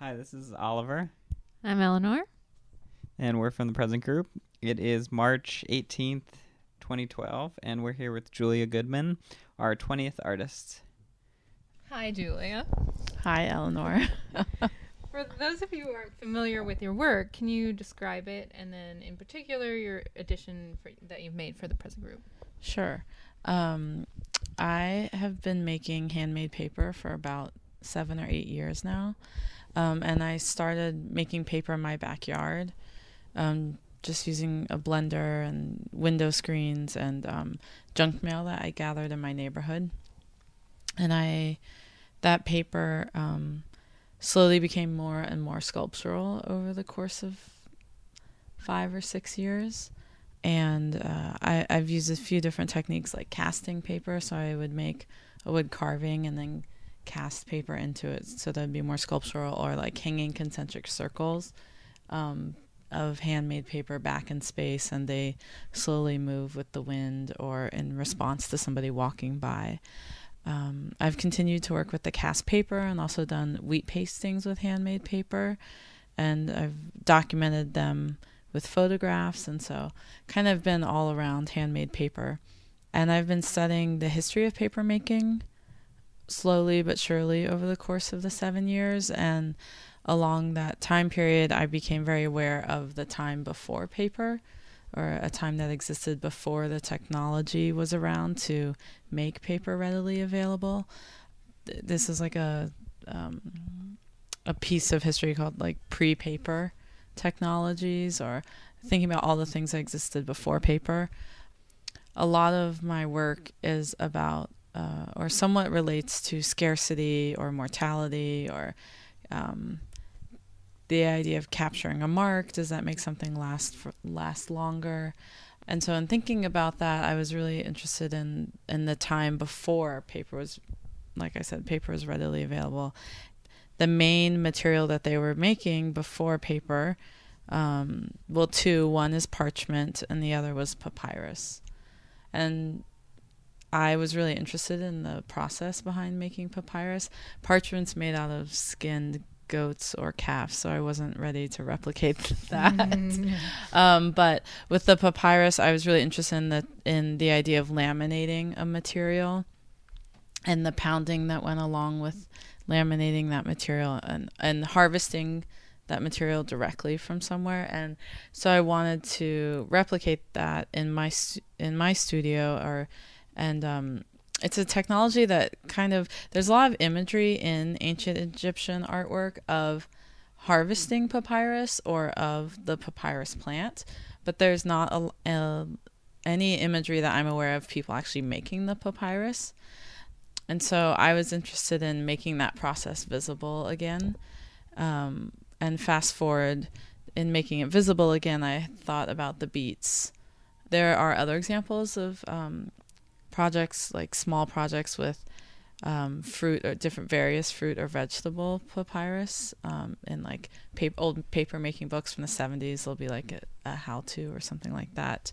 Hi, this is Oliver, I'm Eleanor. and we're from the Present Group. It is March 18th, 2012, and we're here with Julia Goodman, our 20th artist. Hi, Julia. Hi, Eleanor. For those of you who aren't familiar with your work, can you describe it and then, in particular, your edition for, that you've made for the present group? sure. Um, I have been making handmade paper for about seven or eight years now. Um, and I started making paper in my backyard, um, just using a blender and window screens and um, junk mail that I gathered in my neighborhood. And I, that paper um, slowly became more and more sculptural over the course of five or six years. And uh, I, I've used a few different techniques like casting paper. So I would make a wood carving and then cast paper into it so that would be more sculptural or like hanging concentric circles um, of handmade paper back in space and they slowly move with the wind or in response to somebody walking by. Um, I've continued to work with the cast paper and also done wheat pastings with handmade paper and I've documented them with photographs and so kind of been all around handmade paper. And I've been studying the history of paper making slowly but surely over the course of the seven years. And along that time period, I became very aware of the time before paper, or a time that existed before the technology was around to make paper readily available. This is like a um, a piece of history called like pre-paper technologies, or thinking about all the things that existed before paper. A lot of my work is about uh, or somewhat relates to scarcity or mortality or um, the idea of capturing a mark. Does that make something last for, last longer? And so, in thinking about that, I was really interested in in the time before paper was, like I said, paper was readily available. The main material that they were making before paper, um, well, two. One is parchment, and the other was papyrus. And I was really interested in the process behind making papyrus. Parchment's made out of skinned goats or calves, so I wasn't ready to replicate that. um, but with the papyrus, I was really interested in the in the idea of laminating a material and the pounding that went along with laminating that material and and harvesting that material directly from somewhere and so I wanted to replicate that in my in my studio or and um, it's a technology that kind of there's a lot of imagery in ancient Egyptian artwork of harvesting papyrus or of the papyrus plant, but there's not a, a, any imagery that I'm aware of people actually making the papyrus. And so I was interested in making that process visible again. Um, and fast forward in making it visible again, I thought about the beets. There are other examples of um, projects like small projects with um, fruit or different various fruit or vegetable papyrus um, in like paper, old paper making books from the 70s there'll be like a, a how to or something like that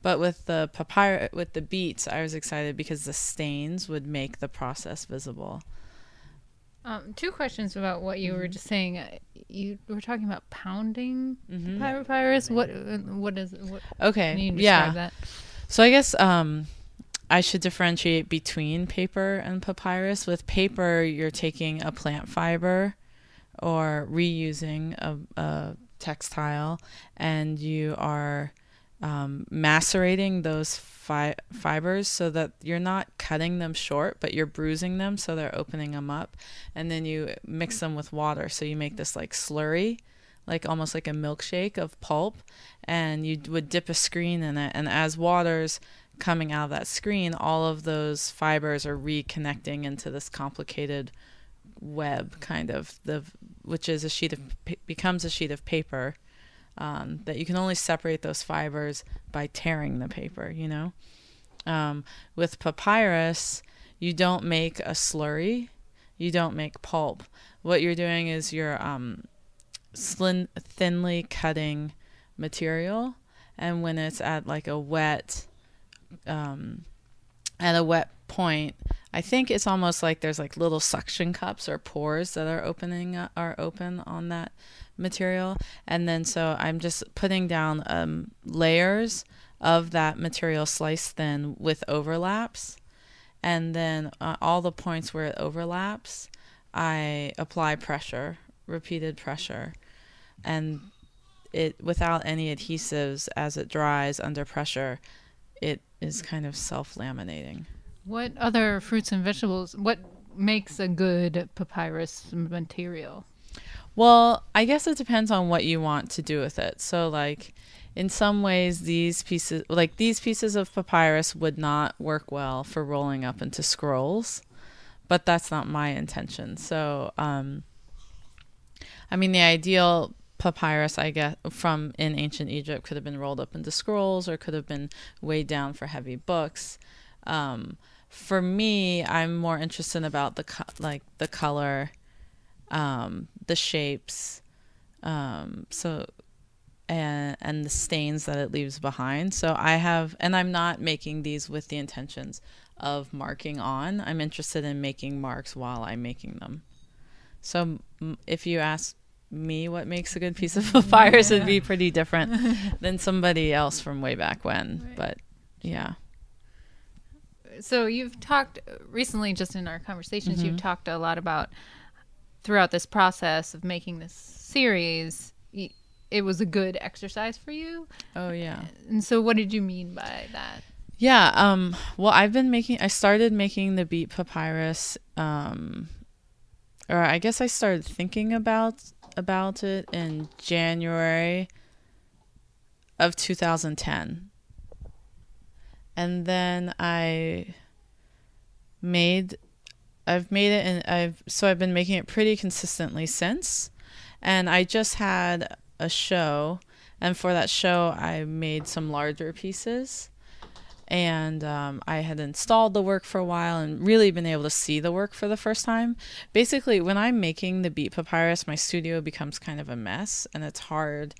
but with the papyrus with the beets i was excited because the stains would make the process visible Um, two questions about what you were just saying. Uh, You were talking about pounding Mhm. papyrus. What? uh, What is? What, okay can you describe yeah that? So I guess um, I should differentiate between paper and papyrus. With paper, you're taking a plant fiber or reusing a, a textile, and you are um, macerating those fi- fibers so that you're not cutting them short, but you're bruising them so they're opening them up, and then you mix them with water. So you make this like slurry. Like almost like a milkshake of pulp, and you would dip a screen in it, and as water's coming out of that screen, all of those fibers are reconnecting into this complicated web, kind of the which is a sheet of becomes a sheet of paper um, that you can only separate those fibers by tearing the paper. You know, um, with papyrus, you don't make a slurry, you don't make pulp. What you're doing is you're um, slim, thinly cutting material, and when it's at like a wet um, at a wet point, I think it's almost like there's like little suction cups or pores that are opening are open on that material, and then so I'm just putting down um, layers of that material sliced thin with overlaps, and then uh, all the points where it overlaps, I apply pressure, repeated pressure, and it without any adhesives as it dries under pressure, it is kind of self laminating. What other fruits and vegetables? What makes a good papyrus material? Well, I guess it depends on what you want to do with it. So, like, in some ways, these pieces, like these pieces of papyrus, would not work well for rolling up into scrolls, but that's not my intention. So, um, I mean, the ideal papyrus, I guess, from in ancient Egypt could have been rolled up into scrolls or could have been weighed down for heavy books. Um, for me, I'm more interested about the co- like the color, um, the shapes, um, so and and the stains that it leaves behind. So I have, and I'm not making these with the intentions of marking on. I'm interested in making marks while I'm making them. So if you ask me what makes a good piece of papyrus, it'd be pretty different than somebody else from way back when. Right. But yeah so you've talked recently, just in our conversations, mm-hmm. you've talked a lot about throughout this process of making this series. It was a good exercise for you. Oh yeah. And so, what did you mean by that? Yeah. Um. Well, I've been making. I started making the Beet papyrus. Um. Or I guess I started thinking about about it in January of 2010 and then I made I've made it and I've so I've been making it pretty consistently since. And I just had a show and for that show I made some larger pieces. And um, I had installed the work for a while and really been able to see the work for the first time. Basically, when I'm making the Beet papyrus, my studio becomes kind of a mess and it's hard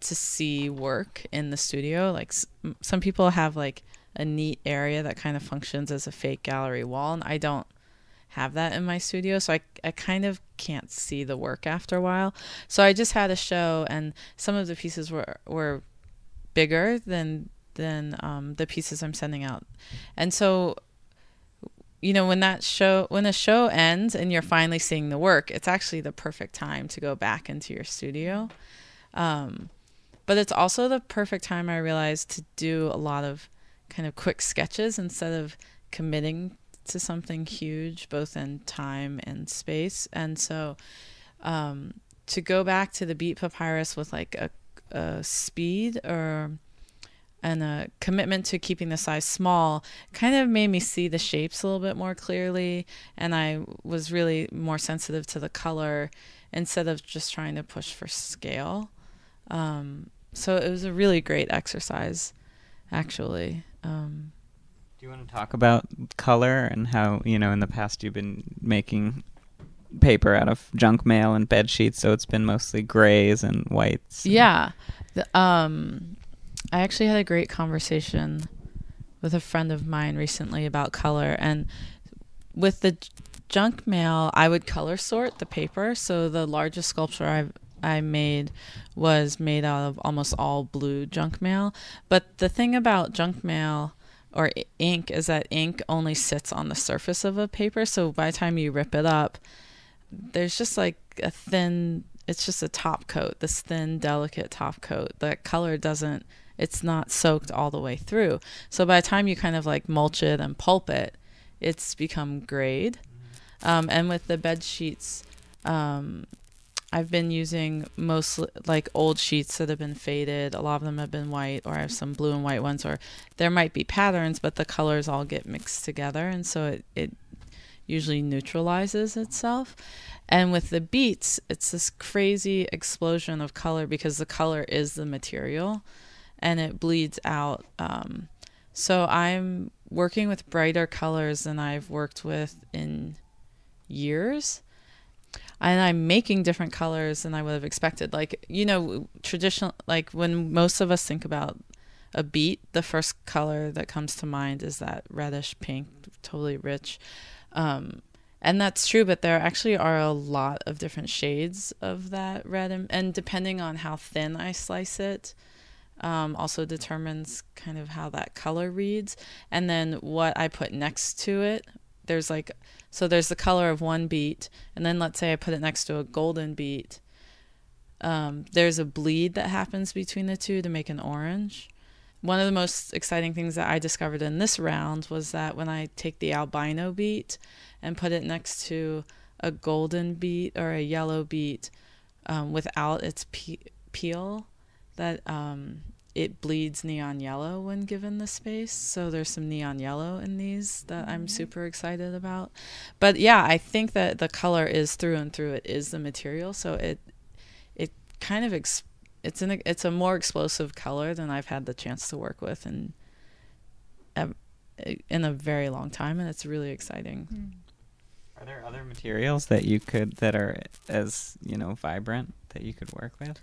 to see work in the studio. Like some people have like a neat area that kind of functions as a fake gallery wall and I don't have that in my studio so I, I kind of can't see the work after a while so I just had a show and some of the pieces were were bigger than than um, the pieces I'm sending out and so you know when that show when a show ends and you're finally seeing the work it's actually the perfect time to go back into your studio um, but it's also the perfect time I realized to do a lot of kind of quick sketches instead of committing to something huge, both in time and space. And so um, to go back to the Beet papyrus with like a, a speed or and a commitment to keeping the size small kind of made me see the shapes a little bit more clearly and i was really more sensitive to the color instead of just trying to push for scale um, so it was a really great exercise actually um, Do you want to talk about color and how you know in the past you've been making paper out of junk mail and bed sheets, so it's been mostly grays and whites. And yeah, the, um, I actually had a great conversation with a friend of mine recently about color, and with the junk mail, I would color sort the paper. So the largest sculpture I've I made was made out of almost all blue junk mail. But the thing about junk mail or ink is that ink only sits on the surface of a paper. So by the time you rip it up, there's just like a thin, it's just a top coat, this thin, delicate top coat. That color doesn't, it's not soaked all the way through. So by the time you kind of like mulch it and pulp it, it's become grayed. Um, and with the bed sheets, um, I've been using mostly like old sheets that have been faded. A lot of them have been white, or I have some blue and white ones, or there might be patterns, but the colors all get mixed together, and so it, it usually neutralizes itself. And with the beets, it's this crazy explosion of color because the color is the material and it bleeds out. Um, so I'm working with brighter colors than I've worked with in years and I'm making different colors than I would have expected. Like, you know, traditional, like when most of us think about a beet, the first color that comes to mind is that reddish pink, totally rich. Um, and that's true, but there actually are a lot of different shades of that red, and, and depending on how thin I slice it, um, also determines kind of how that color reads. And then what I put next to it, there's like, so there's the color of one beet, and then let's say I put it next to a golden beet. Um, there's a bleed that happens between the two to make an orange. One of the most exciting things that I discovered in this round was that when I take the albino beet and put it next to a golden beet or a yellow beet um, without its pe- peel, that um, it bleeds neon yellow when given the space. So there's some neon yellow in these that I'm mm-hmm. super excited about. But yeah, I think that the color is through and through. It is the material, so it it kind of ex- it's an it's a more explosive color than I've had the chance to work with in in a very long time, and it's really exciting. Mm. Are there other materials that you could that are as you know vibrant that you could work with?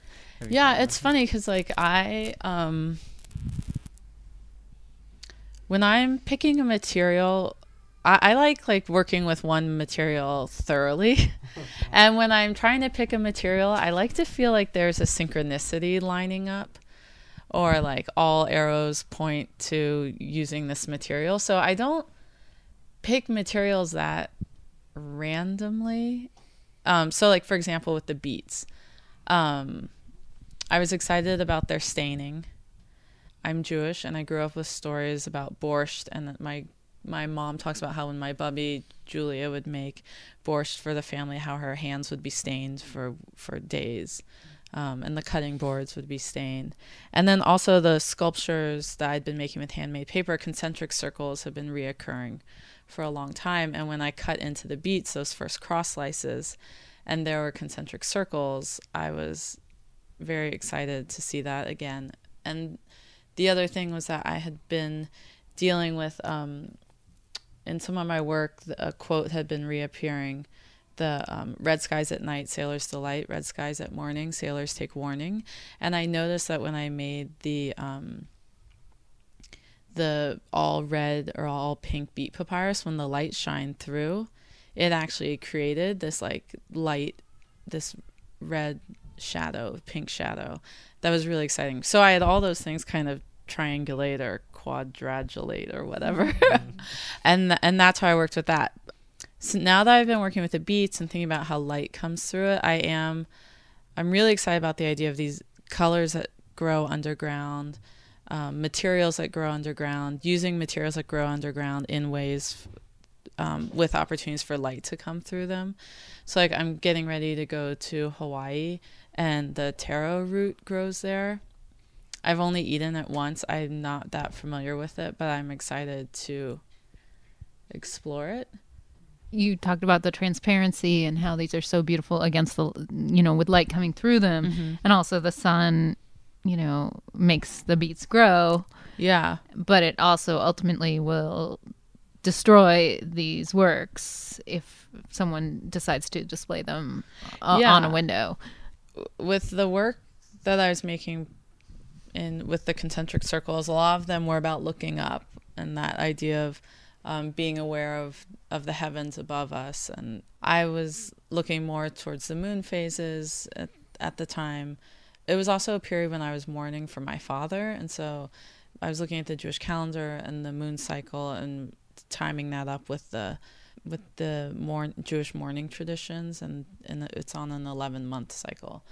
Yeah, it's funny because like I um when I'm picking a material, I, I like like working with one material thoroughly, and when I'm trying to pick a material, I like to feel like there's a synchronicity lining up or like all arrows point to using this material. So I don't pick materials that randomly. Um, so, like for example, with the beets, um, I was excited about their staining. I'm Jewish, and I grew up with stories about borscht, and my my mom talks about how when my bubby Julia would make borscht for the family, how her hands would be stained for for days. Um, and the cutting boards would be stained. And then also the sculptures that I'd been making with handmade paper, concentric circles have been reoccurring for a long time. And when I cut into the beets, those first cross slices, and there were concentric circles, I was very excited to see that again. And the other thing was that I had been dealing with, um, in some of my work, a quote had been reappearing the um, red skies at night, sailors delight, red skies at morning, sailors take warning. And I noticed that when I made the um, the all red or all pink beet papyrus, when the light shined through, it actually created this like light, this red shadow, pink shadow. That was really exciting. So I had all those things kind of triangulate or quadradulate or whatever. Mm-hmm. and and that's how I worked with that. So now that I've been working with the beets and thinking about how light comes through it, I am I'm really excited about the idea of these colors that grow underground um, materials that grow underground, using materials that grow underground in ways um, with opportunities for light to come through them. So, like, I'm getting ready to go to Hawaii, and the taro root grows there. I've only eaten it once. I'm not that familiar with it, but I'm excited to explore it. You talked about the transparency and how these are so beautiful against the, you know, with light coming through them, mm-hmm. and also the sun you know, makes the beets grow. Yeah. But it also ultimately will destroy these works if someone decides to display them uh, yeah. on a window. With the work that I was making in with the concentric circles, a lot of them were about looking up and that idea of um, being aware of of the heavens above us. And I was looking more towards the moon phases at, at the time it was also a period when I was mourning for my father, and so I was looking at the Jewish calendar and the moon cycle and timing that up with the with the more Jewish mourning traditions, and and it's on an eleven month cycle.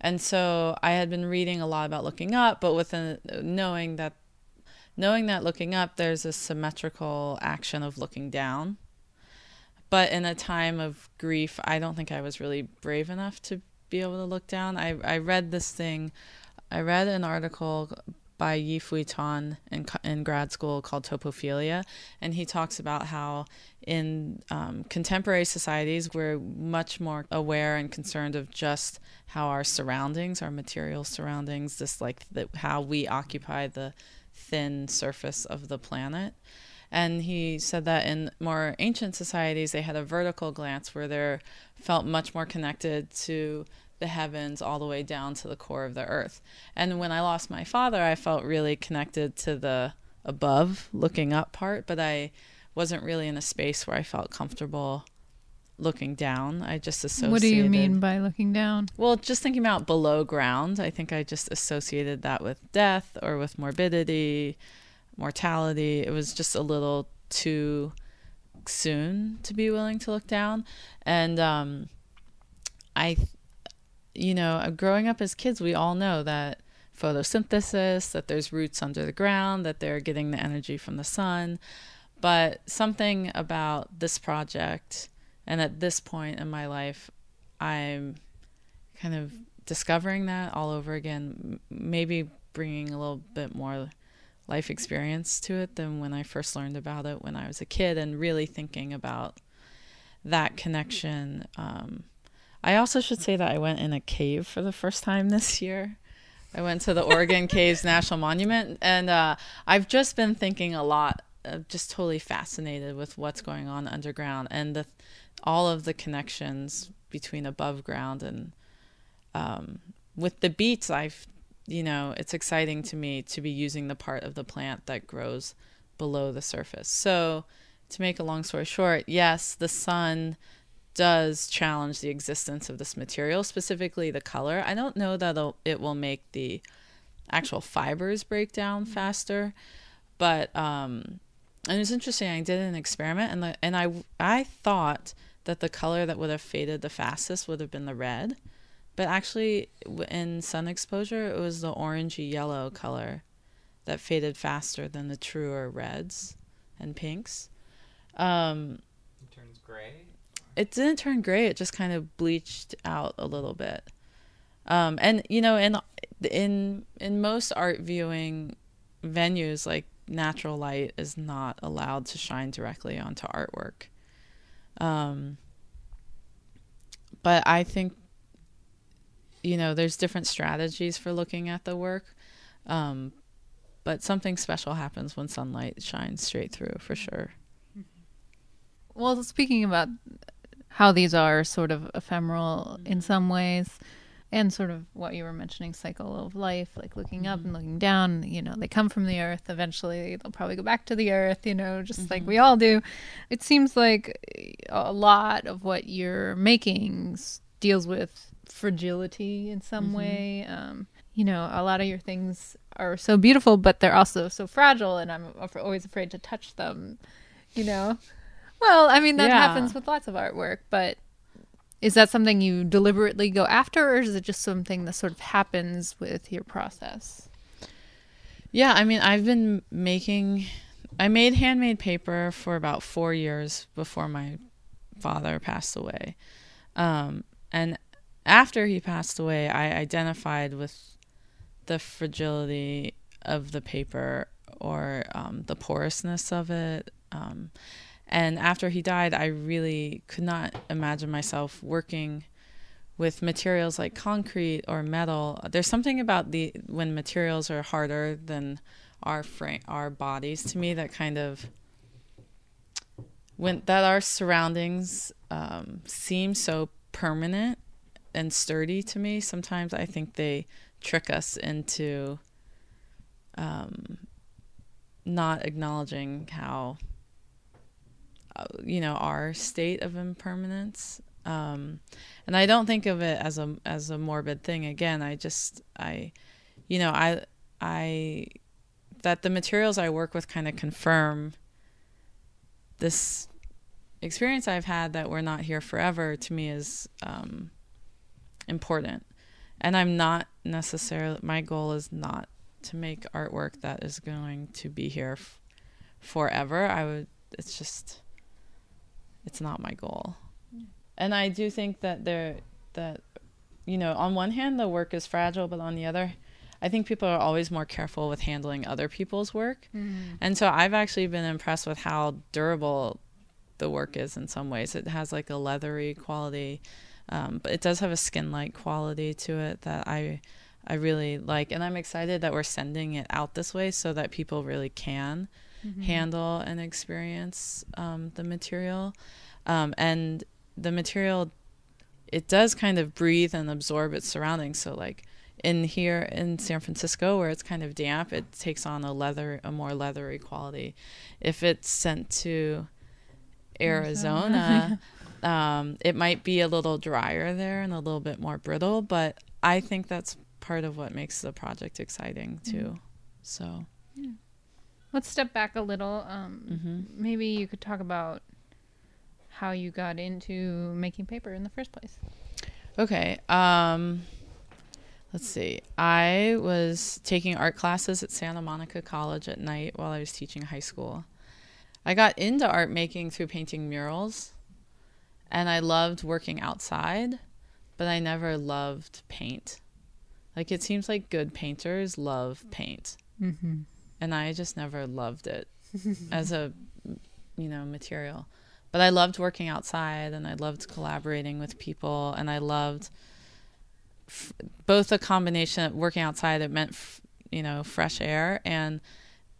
And so I had been reading a lot about looking up, but with a, knowing that knowing that looking up there's a symmetrical action of looking down. But in a time of grief, I don't think I was really brave enough to be able to look down. I I read this thing. I read an article by Yi-Fu Tuan in, in grad school called Topophilia, and he talks about how in um, contemporary societies we're much more aware and concerned of just how our surroundings, our material surroundings, just like the, how we occupy the thin surface of the planet. And he said that in more ancient societies, they had a vertical glance where they felt much more connected to the heavens all the way down to the core of the earth. And when I lost my father, I felt really connected to the above, looking up part, but I wasn't really in a space where I felt comfortable looking down. I just associated. What do you mean by looking down? Well, just thinking about below ground, I think I just associated that with death or with morbidity, mortality. It was just a little too soon to be willing to look down. And um, I, you know, growing up as kids, we all know that photosynthesis, that there's roots under the ground, that they're getting the energy from the sun. But something about this project and at this point in my life, I'm kind of discovering that all over again, maybe bringing a little bit more life experience to it than when I first learned about it when I was a kid, and really thinking about that connection. Um, I also should say that I went in a cave for the first time this year. I went to the Oregon Caves National Monument, and uh, I've just been thinking a lot, uh, just totally fascinated with what's going on underground and the all of the connections between above ground and um, with the beets i've you know it's exciting to me to be using the part of the plant that grows below the surface so to make a long story short yes the sun does challenge the existence of this material specifically the color i don't know that it will make the actual fibers break down faster but um and it's interesting i did an experiment and the, and i i thought that the color that would have faded the fastest would have been the red. But actually, in sun exposure, it was the orangey yellow color that faded faster than the truer reds and pinks. Um, it turns gray? It didn't turn gray. It just kind of bleached out a little bit. Um, and you know, in in in most art viewing venues, like natural light is not allowed to shine directly onto artwork. Um, but I think, you know, there's different strategies for looking at the work. Um, but something special happens when sunlight shines straight through for sure. Well, speaking about how these are sort of ephemeral in some ways, and sort of what you were mentioning cycle of life like looking up and mm-hmm. looking down you know they come from the earth eventually they'll probably go back to the earth you know just mm-hmm. like we all do it seems like a lot of what you're making deals with fragility in some mm-hmm. way um, you know a lot of your things are so beautiful but they're also so fragile and i'm always afraid to touch them you know well i mean that yeah. happens with lots of artwork but is that something you deliberately go after, or is it just something that sort of happens with your process? Yeah, I mean, I've been making, I made handmade paper for about four years before my father passed away. Um, and after he passed away, I identified with the fragility of the paper or um, the porousness of it. Um, and after he died, I really could not imagine myself working with materials like concrete or metal. There's something about the when materials are harder than our frame, our bodies to me that kind of when that our surroundings um, seem so permanent and sturdy to me. Sometimes I think they trick us into um, not acknowledging how you know our state of impermanence. Um, and i don't think of it as a as a morbid thing. Again i just i you know i i that the materials i work with kind of confirm this experience i've had that we're not here forever to me is um, important. And i'm not necessarily my goal is not to make artwork that is going to be here f- forever. I would it's just it's not my goal. And I do think that there that you know, on one hand the work is fragile, but on the other I think people are always more careful with handling other people's work. Mm. And so I've actually been impressed with how durable the work is in some ways. It has like a leathery quality, um, but it does have a skin-like quality to it that I I really like. And I'm excited that we're sending it out this way so that people really can mm-hmm. handle and experience um, the material. Um, and the material, it does kind of breathe and absorb its surroundings. So, like in here in San Francisco, where it's kind of damp, it takes on a leather, a more leathery quality. If it's sent to Arizona, um, it might be a little drier there and a little bit more brittle, but I think that's part of what makes the project exciting too. Mm-hmm. So, yeah. Let's step back a little. Um, mm-hmm. Maybe you could talk about how you got into making paper in the first place. Okay. Um, let's see. I was taking art classes at Santa Monica College at night while I was teaching high school. I got into art making through painting murals, and I loved working outside, but I never loved paint. Like it seems like good painters love paint, mm-hmm. And I just never loved it as a you know material. But I loved working outside, and I loved collaborating with people, and I loved f- both a combination of working outside. It meant f- you know fresh air and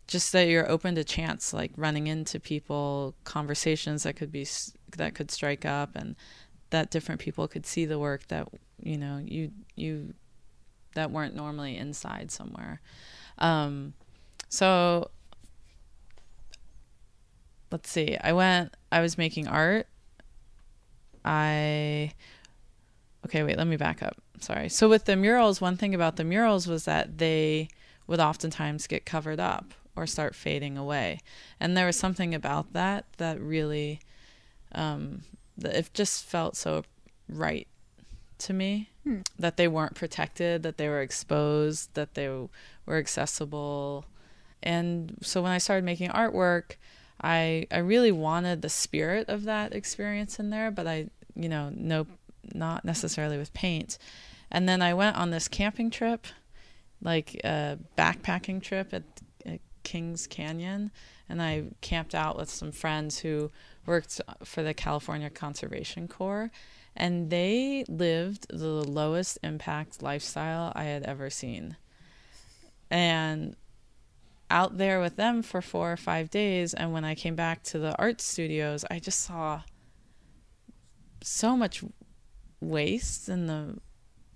just that you're open to chance like running into people conversations that could be that could strike up and that different people could see the work that you know you you that weren't normally inside somewhere um, so let's see i went i was making art i okay wait let me back up sorry so with the murals one thing about the murals was that they would oftentimes get covered up or start fading away. And there was something about that that really, um, that it just felt so right to me hmm. that they weren't protected, that they were exposed, that they were accessible. And so when I started making artwork, I I really wanted the spirit of that experience in there, but I you know no not necessarily with paint. And then I went on this camping trip, like a backpacking trip at Kings Canyon, and I camped out with some friends who worked for the California Conservation Corps, and they lived the lowest impact lifestyle I had ever seen. And out there with them for four or five days, and when I came back to the art studios, I just saw so much waste in the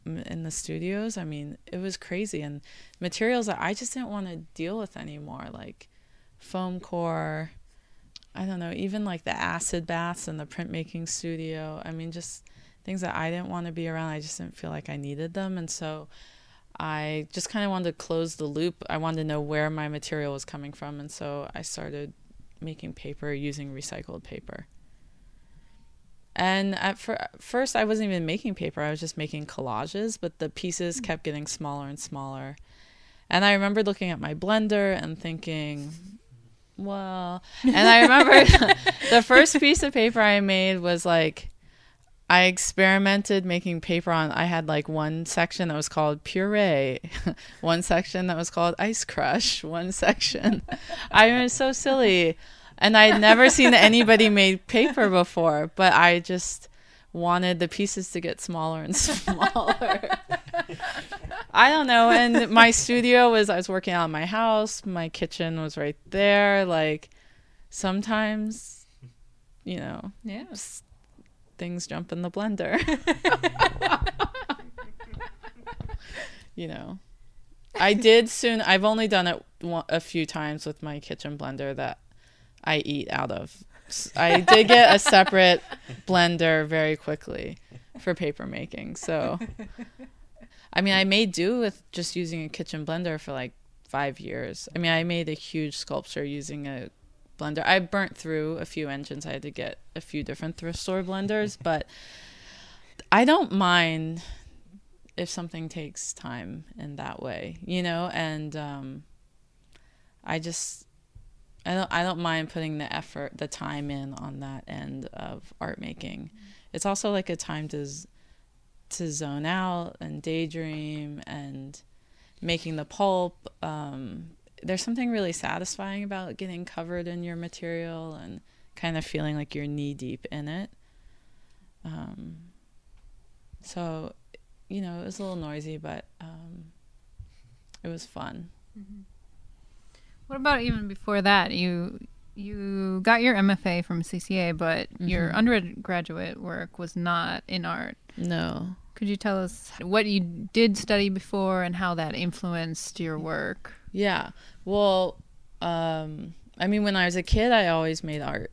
in the studios. I mean, it was crazy and materials that I just didn't want to deal with anymore, like foam core. I don't know, even like the acid baths in the printmaking studio. I mean, just things that I didn't want to be around. I just didn't feel like I needed them, and so I just kind of wanted to close the loop. I wanted to know where my material was coming from, and so I started making paper using recycled paper. And at fir- first, I wasn't even making paper, I was just making collages, but the pieces kept getting smaller and smaller. And I remember looking at my blender and thinking, well, and I remember the first piece of paper I made was like, I experimented making paper on. I had like one section that was called puree, one section that was called ice crush, one section. I was so silly and I'd never seen anybody made paper before, but I just wanted the pieces to get smaller and smaller. I don't know. And my studio was I was working out in my house. My kitchen was right there. Like sometimes, you know, yeah, things jump in the blender. you know, I did soon. I've only done it a few times with my kitchen blender that I eat out of. I did get a separate blender very quickly for paper making. So, I mean, I made do with just using a kitchen blender for like five years. I mean, I made a huge sculpture using a blender. I burnt through a few engines. I had to get a few different thrift store blenders, but I don't mind if something takes time in that way, you know, and um, I just I don't I don't mind putting the effort, the time in on that end of art making. Mm-hmm. It's also like a time to to zone out and daydream and making the pulp. Um, there's something really satisfying about getting covered in your material and kind of feeling like you're knee deep in it. Um, so, you know, it was a little noisy, but um, it was fun. Mm-hmm. What about even before that? You you got your MFA from CCA, but mm-hmm. your undergraduate work was not in art. No. Could you tell us what you did study before and how that influenced your work? Yeah. Well, um, I mean, when I was a kid, I always made art,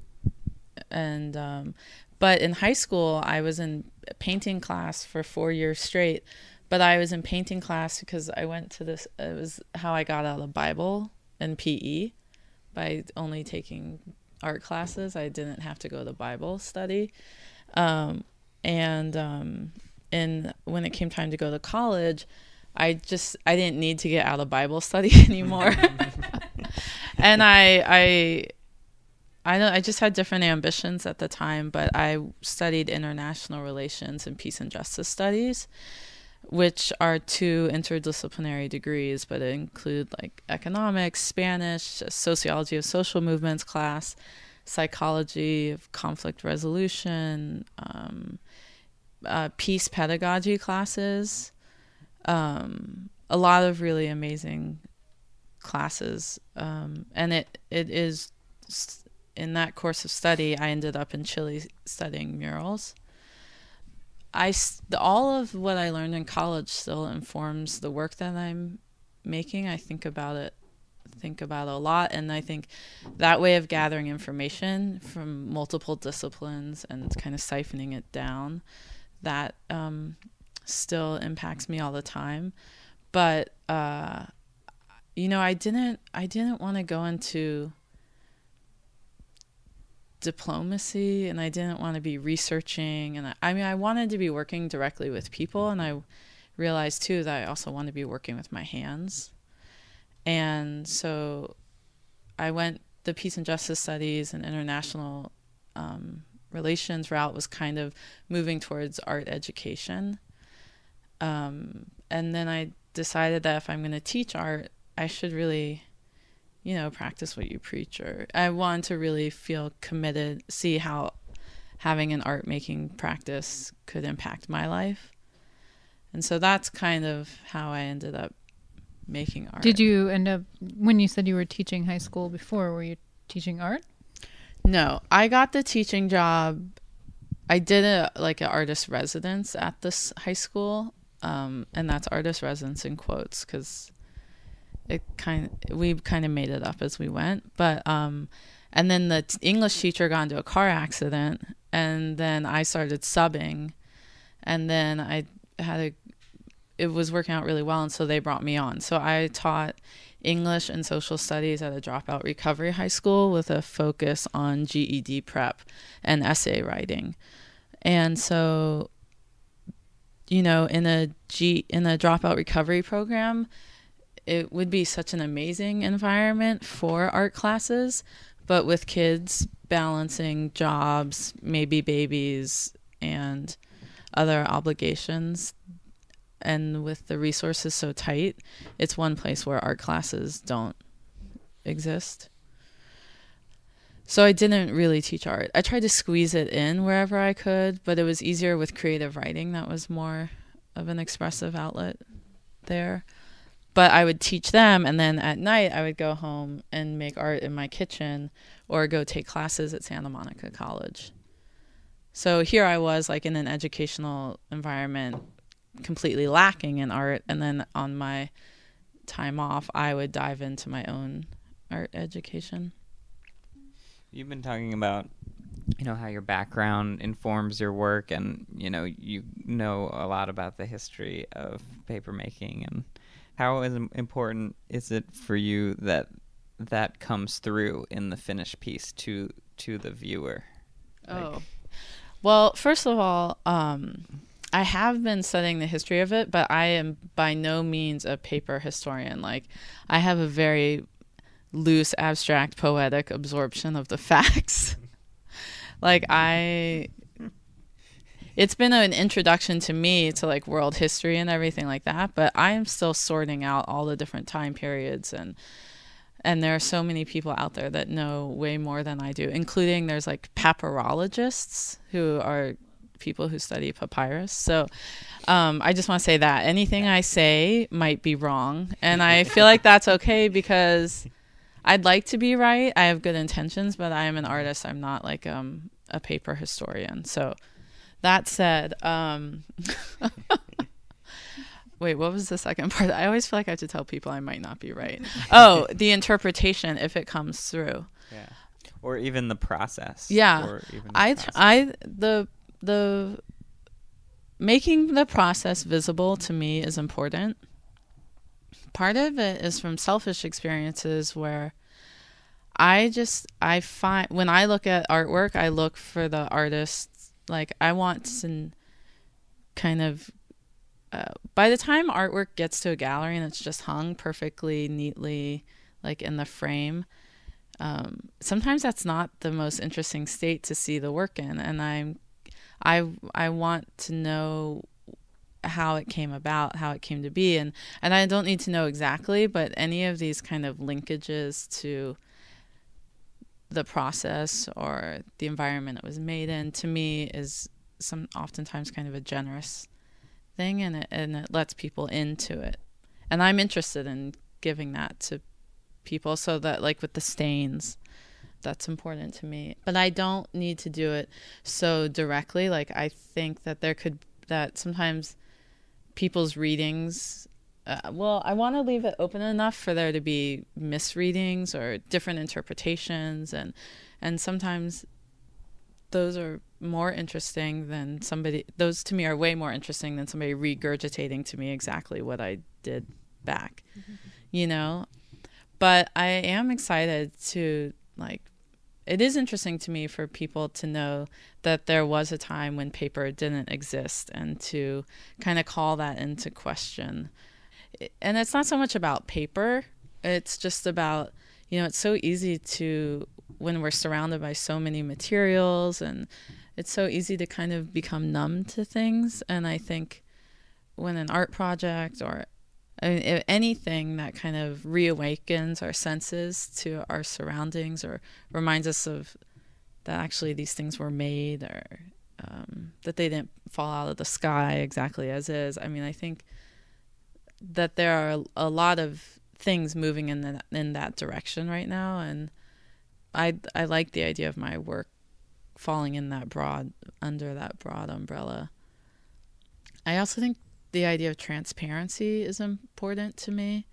and um, but in high school, I was in painting class for four years straight. But I was in painting class because I went to this. It was how I got out of Bible and PE by only taking art classes. I didn't have to go to Bible study. Um, and um, and when it came time to go to college, I just I didn't need to get out of Bible study anymore. and I I I don't I just had different ambitions at the time, but I studied international relations and peace and justice studies which are two interdisciplinary degrees, but include like economics, Spanish, sociology of social movements class, psychology of conflict resolution, um, uh, peace pedagogy classes, um, a lot of really amazing classes, um, and it it is in that course of study I ended up in Chile studying murals I all of what I learned in college still informs the work that I'm making. I think about it think about a lot and I think that way of gathering information from multiple disciplines and kind of siphoning it down that um, still impacts me all the time. But uh, you know, I didn't I didn't want to go into diplomacy and I didn't want to be researching and I, I, mean I wanted to be working directly with people and I realized too that I also want to be working with my hands. And so I went the peace and justice studies and international um, relations route was kind of moving towards art education. Um, and then I decided that if I'm going to teach art, I should really you know, practice what you preach. Or I want to really feel committed, see how having an art making practice could impact my life. And so that's kind of how I ended up making art. Did you end up, when you said you were teaching high school before, were you teaching art? No, I got the teaching job. I did a like an artist residence at this high school, um, and that's artist residence in quotes because it kind we kind of made it up as we went. But um and then the t- english teacher got into a car accident and then i started subbing. And then i had a it was working out really well and so they brought me on. So i taught english and social studies at a dropout recovery high school with a focus on ged prep and essay writing. And so you know in a g in a dropout recovery program it would be such an amazing environment for art classes, but with kids balancing jobs, maybe babies, and other obligations, and with the resources so tight, it's one place where art classes don't exist. So I didn't really teach art. I tried to squeeze it in wherever I could, but it was easier with creative writing. That was more of an expressive outlet there but I would teach them and then at night I would go home and make art in my kitchen or go take classes at Santa Monica College. So here I was like in an educational environment completely lacking in art and then on my time off I would dive into my own art education. You've been talking about you know how your background informs your work and you know you know a lot about the history of papermaking and how is important is it for you that that comes through in the finished piece to to the viewer? Oh, like, well, first of all, um, I have been studying the history of it, but I am by no means a paper historian. Like, I have a very loose, abstract, poetic absorption of the facts. like, I it's been an introduction to me to like world history and everything like that but i am still sorting out all the different time periods and and there are so many people out there that know way more than i do including there's like papyrologists who are people who study papyrus so um, i just want to say that anything i say might be wrong and i feel like that's okay because I'd like to be right. I have good intentions, but I am an artist. I'm not like um a paper historian. So that said, um Wait, what was the second part? I always feel like I have to tell people I might not be right. oh, the interpretation if it comes through. Yeah. Or even the process. Yeah. Or even the I process. I the the making the process visible to me is important. Part of it is from selfish experiences where I just I find when I look at artwork, I look for the artists. Like I want to kind of uh, by the time artwork gets to a gallery and it's just hung perfectly neatly like in the frame um, sometimes that's not the most interesting state to see the work in. And i'm i i want to know how it came about how it came to be and and i don't need to know exactly but any of these kind of linkages to the process or the environment it was made in to me is some oftentimes kind of a generous thing and it and it lets people into it. And i'm interested in giving that to people so that like with the stains that's important to me. But i don't need to do it so directly. Like i think that there could that sometimes people's readings uh, well i want to leave it open enough for there to be misreadings or different interpretations and and sometimes those are more interesting than somebody those to me are way more interesting than somebody regurgitating to me exactly what i did back mm-hmm. you know but I am excited to like it is interesting to me for people to know that there was a time when paper didn't exist and to kind of call that into question. And it's not so much about paper, it's just about, you know, it's so easy to, when we're surrounded by so many materials, and it's so easy to kind of become numb to things. And I think when an art project or I mean, anything that kind of reawakens our senses to our surroundings or reminds us of that actually these things were made or um, that they didn't fall out of the sky exactly as is. I mean, I think that there are a lot of things moving in that in that direction right now, and I I like the idea of my work falling in that broad under that broad umbrella. I also think the idea of transparency is important to me.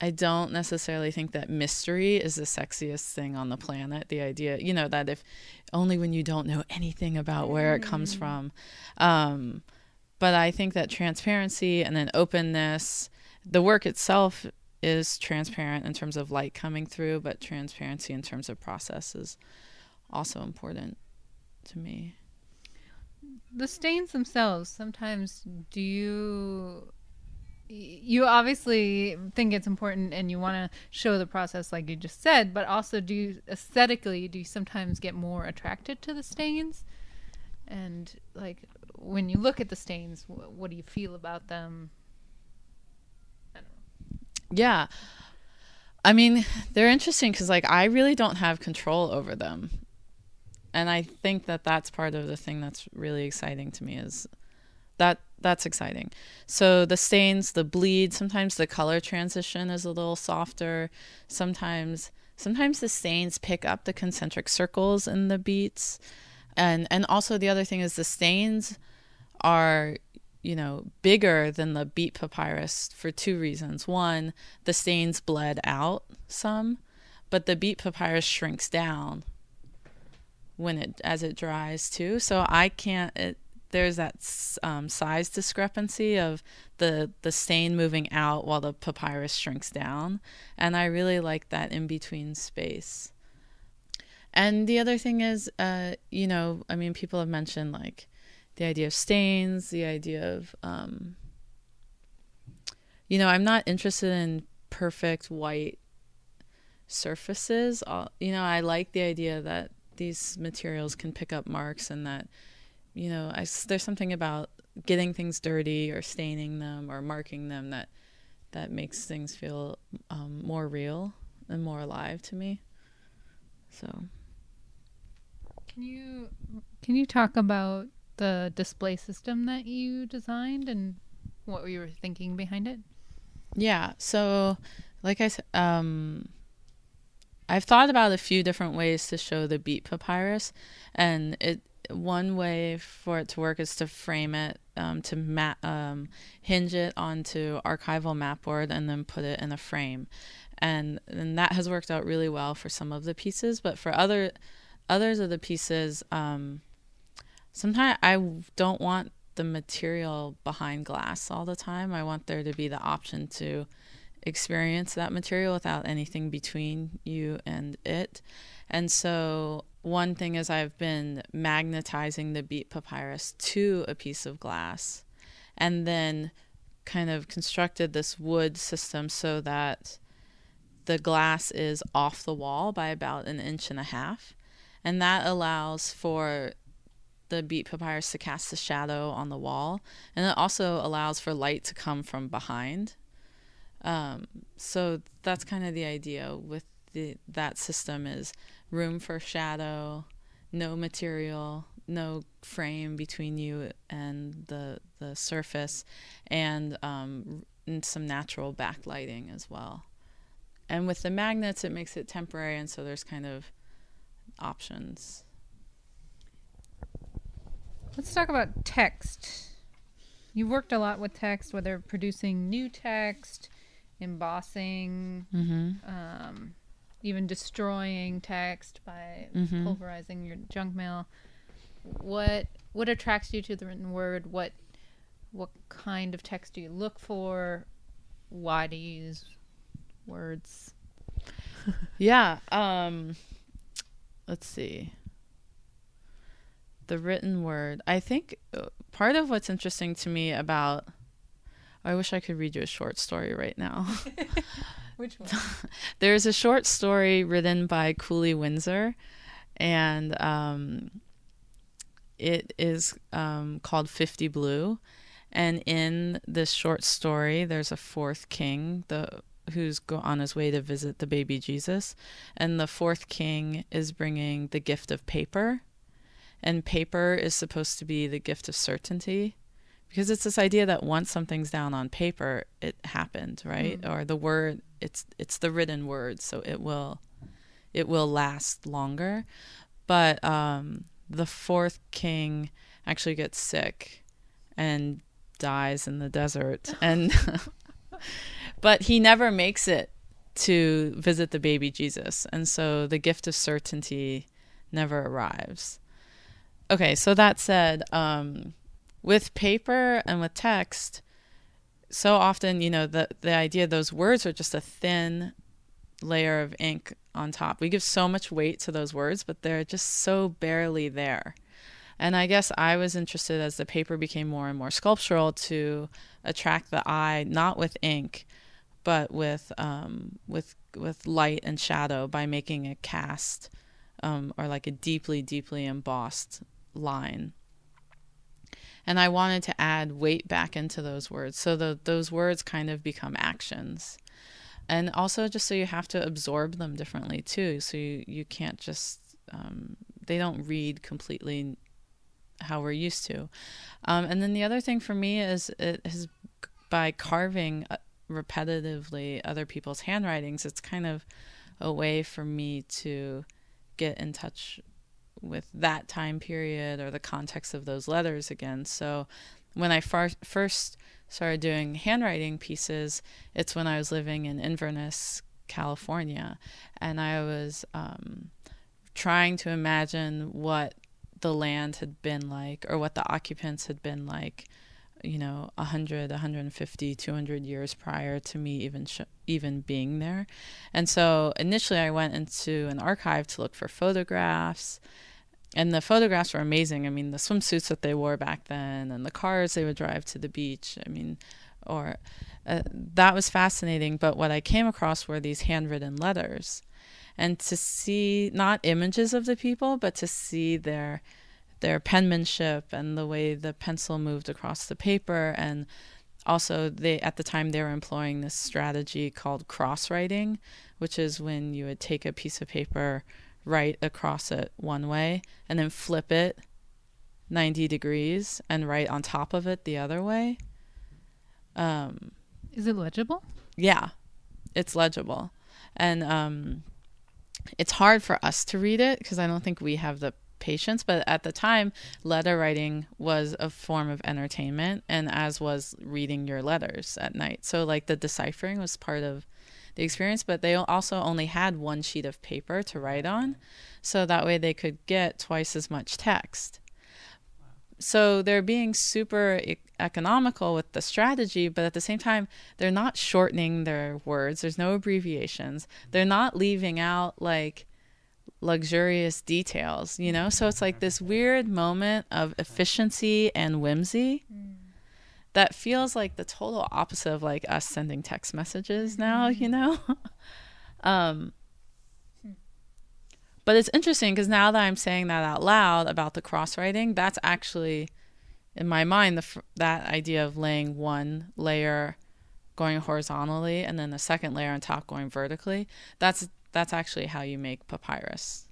I don't necessarily think that mystery is the sexiest thing on the planet. The idea, you know, that if only when you don't know anything about where it comes mm. from. Um, but I think that transparency and then openness, the work itself is transparent in terms of light coming through, but transparency in terms of process is also important to me the stains themselves sometimes do you you obviously think it's important and you want to show the process like you just said but also do you aesthetically do you sometimes get more attracted to the stains? And like when you look at the stains what, what do you feel about them? I yeah. I mean they're interesting because like i really don't have control over them and I think that that's part of the thing that's really exciting to me is that that's exciting. So the stains, the bleed, sometimes the color transition is a little softer. Sometimes sometimes the stains pick up the concentric circles in the beets. And and also the other thing is the stains are you know bigger than the beet papyrus for two reasons. One, the stains bled out some, but the beet papyrus shrinks down when it as it dries too. So I can't. It, there's that um, size discrepancy of the the stain moving out while the papyrus shrinks down, and I really like that in between space. And the other thing is, uh, you know, I mean, people have mentioned like the idea of stains, the idea of, um, you know, I'm not interested in perfect white surfaces. You know, I like the idea that these materials can pick up marks and that you know I, there's something about getting things dirty or staining them or marking them that that makes things feel um, more real and more alive to me. So. Can you can you talk about the display system that you designed and what you were thinking behind it? Yeah so like i said um I've thought about a few different ways to show the beet papyrus, and it one way for it to work is to frame it, um, to ma- um, hinge it onto archival mapboard, and then put it in a frame, and and that has worked out really well for some of the pieces. But for other others of the pieces, um, sometimes I don't want the material behind glass all the time. I want there to be the option to experience that material without anything between you and it. And so, one thing is, I've been magnetizing the beet papyrus to a piece of glass and then kind of constructed this wood system so that the glass is off the wall by about an inch and a half. And that allows for the beet papyrus to cast a shadow on the wall. And it also allows for light to come from behind um, so that's kind of the idea with the that system is room for shadow, no material, no frame between you and the the surface, and, um, and some natural backlighting as well. And with the magnets, it makes it temporary, and so there's kind of options. Let's talk about text. You've worked a lot with text, whether producing new text, embossing, Mm-hmm. um, even destroying text by Mhm. pulverizing your junk mail. What what attracts you to the written word? What what kind of text do you look for? Why do you use words? Yeah. Um, let's see. The written word. I think uh, part of what's interesting to me about. I wish I could read you a short story right now. Which one? There's a short story written by Cooley Windsor, and um, it is um, called 50 Blue. And in this short story, there's a fourth king, the who's go on his way to visit the baby Jesus, and the fourth king is bringing the gift of paper, and paper is supposed to be the gift of certainty, because it's this idea that once something's down on paper, it happened, right? Mm. Or the word, it's it's the written word, so it will it will last longer. But um, the fourth king actually gets sick and dies in the desert, and but he never makes it to visit the baby Jesus, and so the gift of certainty never arrives. Okay, so that said, um, with paper and with text, so often you know the the idea those words are just a thin layer of ink on top. We give so much weight to those words, but they're just so barely there. And I guess I was interested as the paper became more and more sculptural to attract the eye, not with ink, but with um, with with light and shadow by making a cast um, or like a deeply, deeply embossed line. And I wanted to add weight back into those words. So that those words kind of become actions. And also just so you have to absorb them differently too. So you, you can't just um, they don't read completely how we're used to. Um, and then the other thing for me is it has by carving uh, repetitively other people's handwritings it's kind of a way for me to get in touch with that time period or the context of those letters again. So when i far- first started doing handwriting pieces, it's when I was living in Inverness, California, and I was um, trying to imagine what the land had been like or what the occupants had been like, you know, 100, 150, 200 years prior to me even sh- even being there. And so initially I went into an archive to look for photographs and the photographs were amazing. I mean, the swimsuits that they wore back then, and the cars they would drive to the beach. I mean, or uh, that was fascinating. But what I came across were these handwritten letters, and to see not images of the people, but to see their their penmanship and the way the pencil moved across the paper, and also they at the time they were employing this strategy called cross writing, which is when you would take a piece of paper write across it one way and then flip it 90 degrees and write on top of it the other way. Um, Is it legible? yeah, it's legible. And um, it's hard for us to read it because I don't think we have the patience. But at the time, letter writing was a form of entertainment, and as was reading your letters at night. So, like, the deciphering was part of the experience, but they also only had one sheet of paper to write on. So that way they could get twice as much text. So they're being super e- economical with the strategy, but at the same time, they're not shortening their words. There's no abbreviations. They're not leaving out like luxurious details, you know? So it's like this weird moment of efficiency and whimsy. Mm that feels like the total opposite of like us sending text messages now, you know? um, but it's interesting because now that I'm saying that out loud about the cross writing, that's actually in my mind the that idea of laying one layer going horizontally and then the second layer on top going vertically. That's that's actually how you make papyrus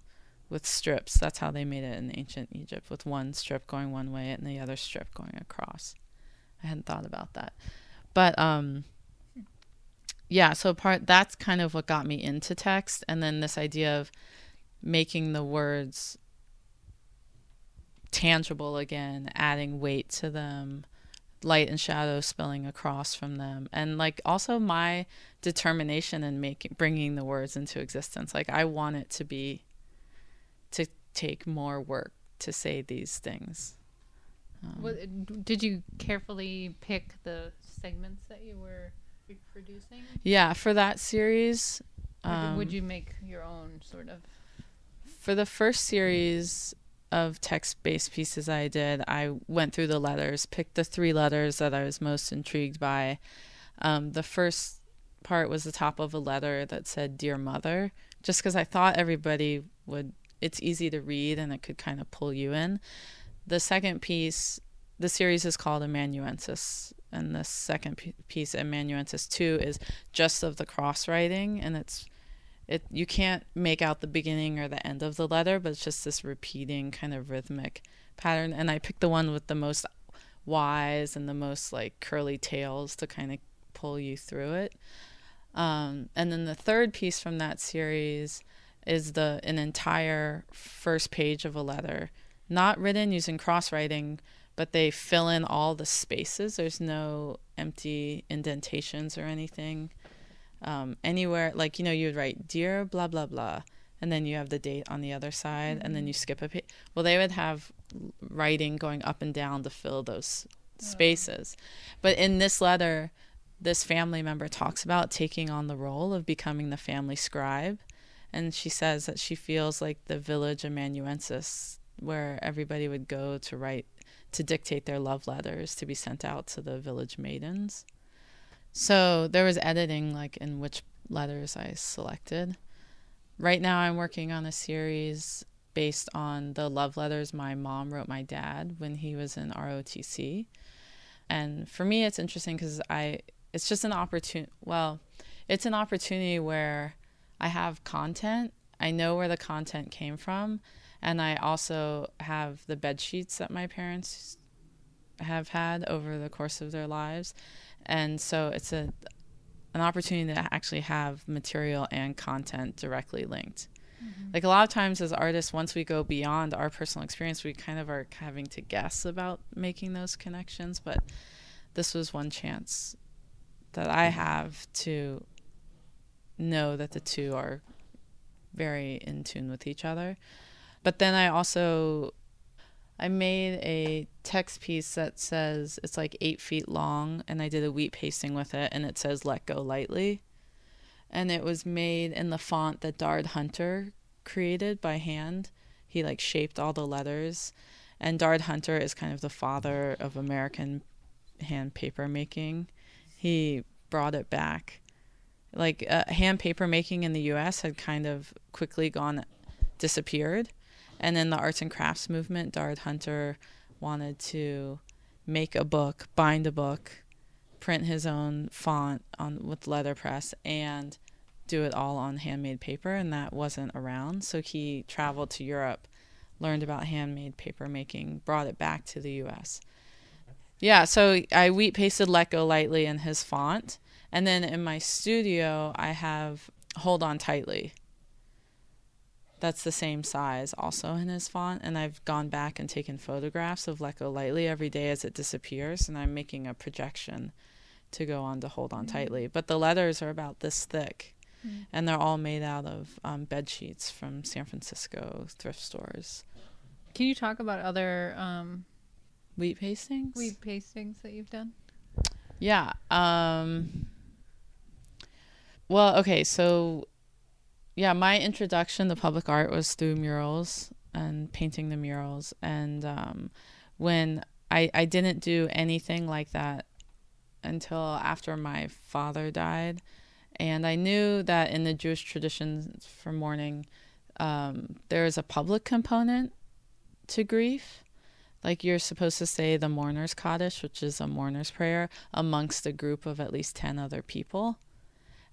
with strips. That's how they made it in ancient Egypt with one strip going one way and the other strip going across. I hadn't thought about that. But um yeah, so part that's kind of what got me into text and then this idea of making the words tangible again, adding weight to them, light and shadow spilling across from them and like also my determination in making bringing the words into existence. Like I want it to be to take more work to say these things. Um, what, did you carefully pick the segments that you were reproducing? Yeah, for that series. Um, would you make your own sort of? For the first series of text based pieces I did, I went through the letters, picked the three letters that I was most intrigued by. Um, the first part was the top of a letter that said Dear Mother, just because I thought everybody would, it's easy to read and it could kind of pull you in the second piece, the series is called Amanuensis, and the second piece, Amanuensis Two, is just of the cross writing, and it's it you can't make out the beginning or the end of the letter, but it's just this repeating kind of rhythmic pattern. And I picked the one with the most Y's and the most like curly tails to kind of pull you through it. Um, and then the third piece from that series is the an entire first page of a letter not written using cross writing, but they fill in all the spaces. There's no empty indentations or anything. Um, anywhere, like, you know, you would write, Dear blah, blah, blah, and then you have the date on the other side, mm-hmm. and then mm-hmm. you skip a page. Well, they would have writing going up and down to fill those spaces. Oh. But in this letter, this family member talks about taking on the role of becoming the family scribe. And she says that she feels like the village amanuensis where everybody would go to write to dictate their love letters to be sent out to the village maidens. So there was editing like in which letters I selected. Right now I'm working on a series based on the love letters my mom wrote my dad when he was in ROTC. And for me it's interesting cuz I it's just an opportunity well, it's an opportunity where I have content. I know where the content came from and I also have the bed sheets that my parents have had over the course of their lives, and so it's a an opportunity to actually have material and content directly linked. Mm-hmm. Like a lot of times as artists, once we go beyond our personal experience, we kind of are having to guess about making those connections. But this was one chance that I have to know that the two are very in tune with each other. But then I also I made a text piece that says it's like eight feet long, and I did a wheat pasting with it, and it says "Let go lightly," and it was made in the font that Dard Hunter created by hand. He like shaped all the letters, and Dard Hunter is kind of the father of American hand paper making. He brought it back. Like uh, hand paper making in the U.S. had kind of quickly gone disappeared and then the arts and crafts movement, Dard Hunter wanted to make a book, bind a book, print his own font on with letterpress, and do it all on handmade paper, and that wasn't around. So he traveled to Europe, learned about handmade paper making, brought it back to the U.S. Yeah, so I wheat pasted "Let Go Lightly" in his font, and then in my studio I have "Hold On Tightly." That's the same size also in his font and I've gone back and taken photographs of Let Go Lightly every day as it disappears and I'm making a projection to go on to Hold On Tightly. But the letters are about this thick Mm. and they're all made out of um, bed sheets from San Francisco thrift stores. Can you talk about other um, Wheat pastings? wheat pastings that you've done? Yeah. Um Well, okay, so yeah, my introduction to public art was through murals and painting the murals. And um when I I didn't do anything like that until after my father died. And I knew that in the Jewish tradition for mourning um there is a public component to grief. Like you're supposed to say the mourner's kaddish which is a mourner's prayer amongst a group of at least 10 other people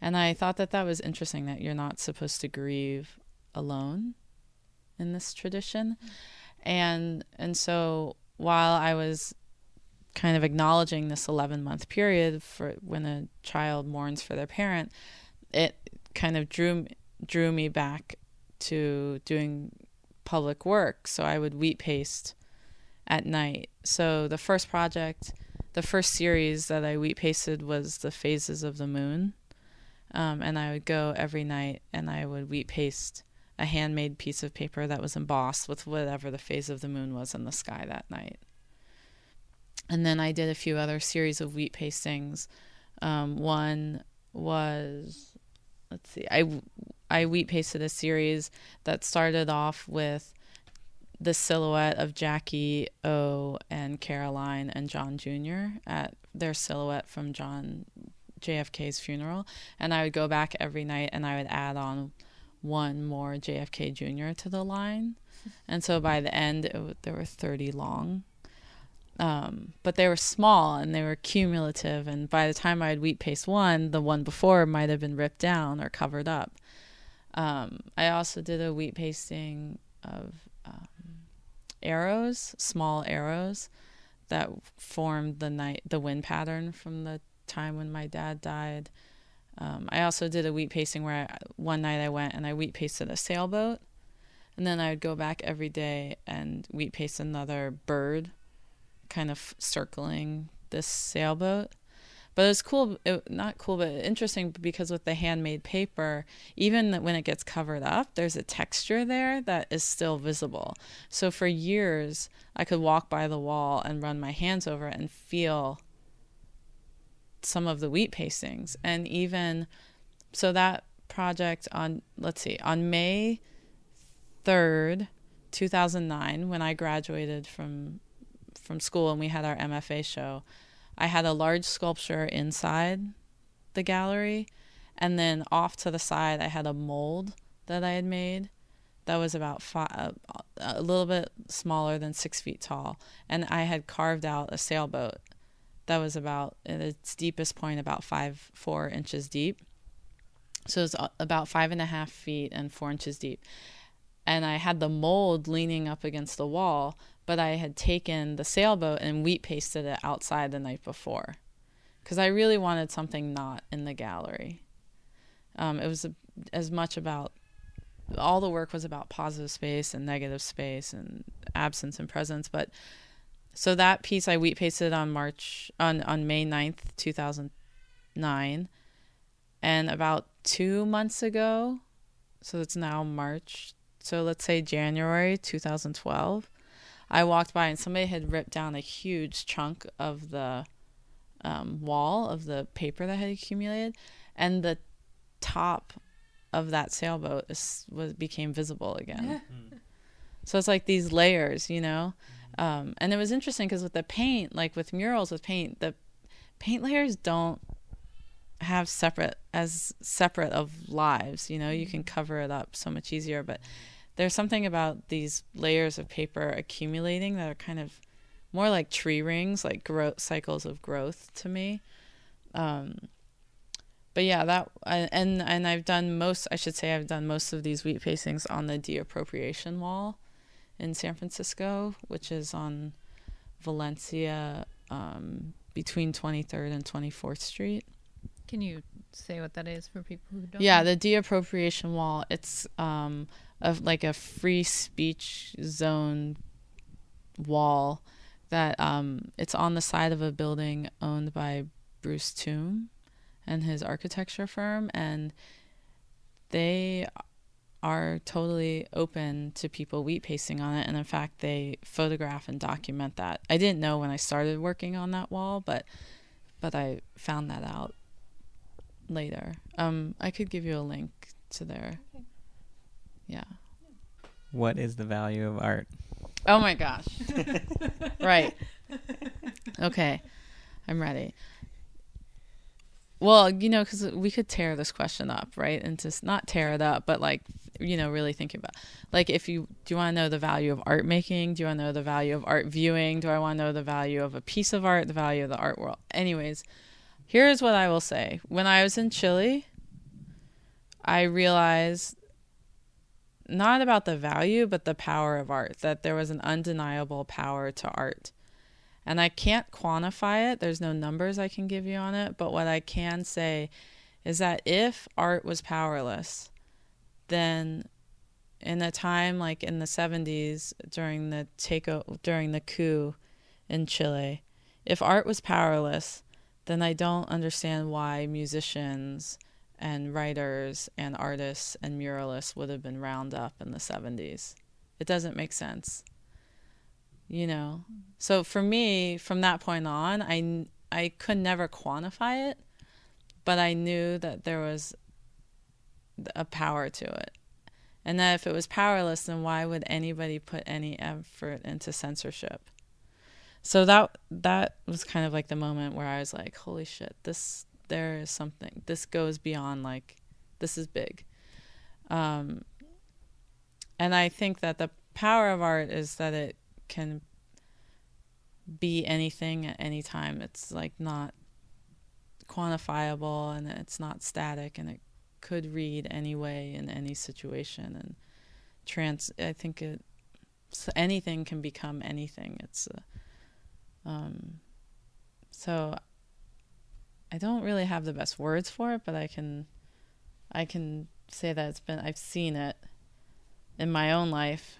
and i thought that that was interesting that you're not supposed to grieve alone in this tradition mm. and and so while i was kind of acknowledging this 11 month period for when a child mourns for their parent it kind of drew drew me back to doing public work so i would wheat paste at night. So the first project, the first series that I wheat pasted was the phases of the moon. Um, and I would go every night and I would wheat paste a handmade piece of paper that was embossed with whatever the phase of the moon was in the sky that night. And then I did a few other series of wheat pastings. Um, one was, let's see, I, I wheat pasted a series that started off with the silhouette of Jackie O and Caroline and John Jr. at their silhouette from John JFK's funeral. And I would go back every night and I would add on one more JFK Jr. to the line. And so by the end, it w- there were 30 long. Um, but they were small and they were cumulative. And by the time I had wheat paste one, the one before might have been ripped down or covered up. Um, I also did a wheat pasting of um, arrows, small arrows that formed the night the wind pattern from the time when my dad died. Um, I also did a wheat pasting where I, one night I went and I wheat pasted a sailboat, and then I would go back every day and wheat paste another bird, kind of circling this sailboat. But it was cool, it, not cool, but interesting because with the handmade paper, even when it gets covered up, there's a texture there that is still visible. So for years, I could walk by the wall and run my hands over it and feel some of the wheat pastings. And even so, that project on, let's see, on May 3rd, 2009, when I graduated from from school and we had our MFA show, I had a large sculpture inside the gallery, and then off to the side, I had a mold that I had made that was about five, uh, a little bit smaller than six feet tall, and I had carved out a sailboat that was about at its deepest point about five four inches deep. So it was about five and a half feet and four inches deep, and I had the mold leaning up against the wall, but I had taken the sailboat and wheat pasted it outside the night before because I really wanted something not in the gallery. Um, it was a, as much about all the work was about positive space and negative space and absence and presence. But so that piece I wheat pasted on March on on May 9th, two thousand nine, and about two months ago, so it's now March. So let's say January two thousand twelve. I walked by and somebody had ripped down a huge chunk of the um, wall of the paper that had accumulated, and the top of that sailboat is, was became visible again. so it's like these layers, you know. Um, and it was interesting because with the paint, like with murals with paint, the paint layers don't have separate as separate of lives. You know, you can cover it up so much easier, but there's something about these layers of paper accumulating that are kind of more like tree rings, like growth cycles of growth to me. Um, but yeah, that and and I've done most. I should say I've done most of these wheat pastings on the deappropriation wall in San Francisco, which is on Valencia um, between 23rd and 24th Street. Can you say what that is for people who don't? Yeah, the deappropriation wall. It's um, of like a free speech zone wall that um, it's on the side of a building owned by Bruce Tomb and his architecture firm, and they are totally open to people wheat pasting on it. And in fact, they photograph and document that. I didn't know when I started working on that wall, but but I found that out later. Um, I could give you a link to their. Yeah. What is the value of art? Oh my gosh. right. Okay. I'm ready. Well, you know, because we could tear this question up, right? And just not tear it up, but like, you know, really thinking about, like, if you do you want to know the value of art making? Do you want to know the value of art viewing? Do I want to know the value of a piece of art? The value of the art world? Anyways, here's what I will say. When I was in Chile, I realized not about the value, but the power of art, that there was an undeniable power to art and I can't quantify it. There's no numbers I can give you on it, but what I can say is that if art was powerless, then in a time like in the 70s during the take during the coup in Chile, if art was powerless, then I don't understand why musicians and writers and artists and muralists would have been round up in the 70s. It doesn't make sense you know so for me from that point on i i could never quantify it but i knew that there was a power to it. And that if it was powerless then why would anybody put any effort into censorship? So that that was kind of like the moment where i was like holy shit this there is something this goes beyond like this is big. Um and i think that the power of art is that it can be anything at any time. It's like not quantifiable and it's not static and it could read any way in any situation and trans I think it so anything can become anything. It's uh, um so I don't really have the best words for it, but I can I can say that it's been I've seen it in my own life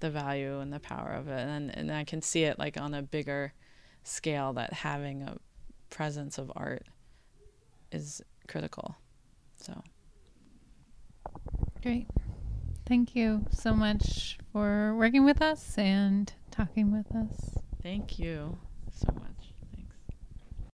the value and the power of it and and I can see it like on a bigger scale that having a presence of art is critical. So great. Thank you so much for working with us and talking with us. Thank you so much.